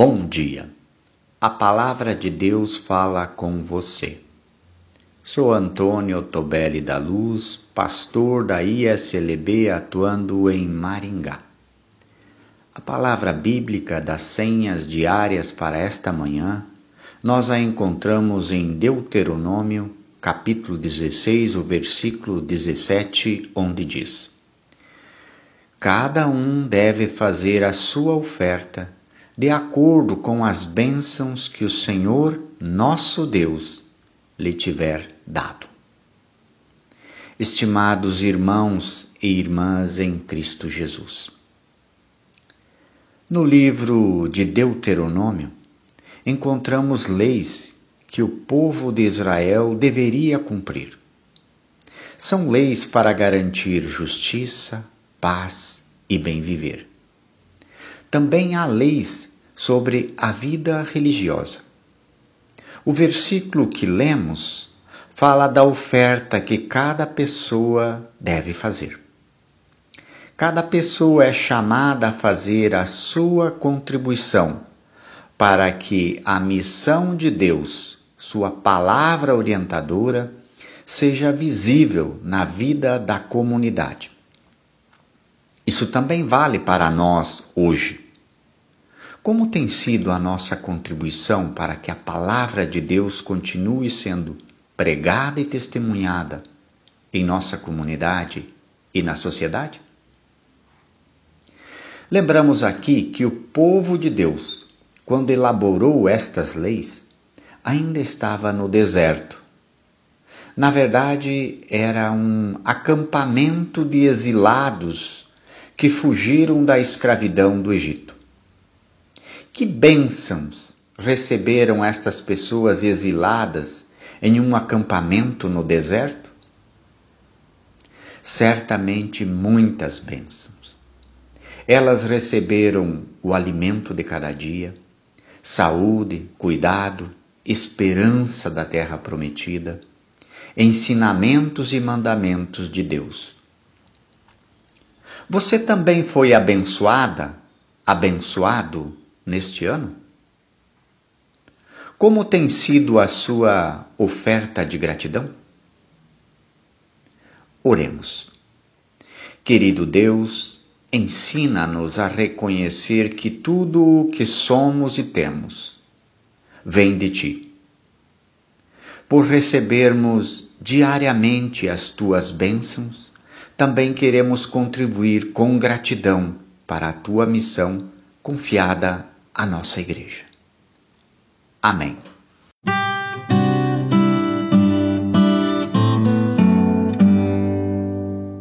Bom dia. A palavra de Deus fala com você. Sou Antônio Tobelli da Luz, pastor da ISLB atuando em Maringá. A palavra bíblica das senhas diárias para esta manhã, nós a encontramos em Deuteronômio, capítulo 16, o versículo 17, onde diz: Cada um deve fazer a sua oferta de acordo com as bênçãos que o Senhor, nosso Deus, lhe tiver dado. Estimados irmãos e irmãs em Cristo Jesus. No livro de Deuteronômio, encontramos leis que o povo de Israel deveria cumprir. São leis para garantir justiça, paz e bem viver. Também há leis sobre a vida religiosa. O versículo que lemos fala da oferta que cada pessoa deve fazer. Cada pessoa é chamada a fazer a sua contribuição para que a missão de Deus, sua palavra orientadora, seja visível na vida da comunidade. Isso também vale para nós hoje. Como tem sido a nossa contribuição para que a palavra de Deus continue sendo pregada e testemunhada em nossa comunidade e na sociedade? Lembramos aqui que o povo de Deus, quando elaborou estas leis, ainda estava no deserto. Na verdade, era um acampamento de exilados que fugiram da escravidão do Egito. Que bênçãos receberam estas pessoas exiladas em um acampamento no deserto? Certamente muitas bênçãos. Elas receberam o alimento de cada dia, saúde, cuidado, esperança da terra prometida, ensinamentos e mandamentos de Deus. Você também foi abençoada, abençoado neste ano? Como tem sido a sua oferta de gratidão? Oremos. Querido Deus, ensina-nos a reconhecer que tudo o que somos e temos vem de Ti. Por recebermos diariamente as Tuas bênçãos, também queremos contribuir com gratidão para a Tua missão confiada a nossa igreja. Amém.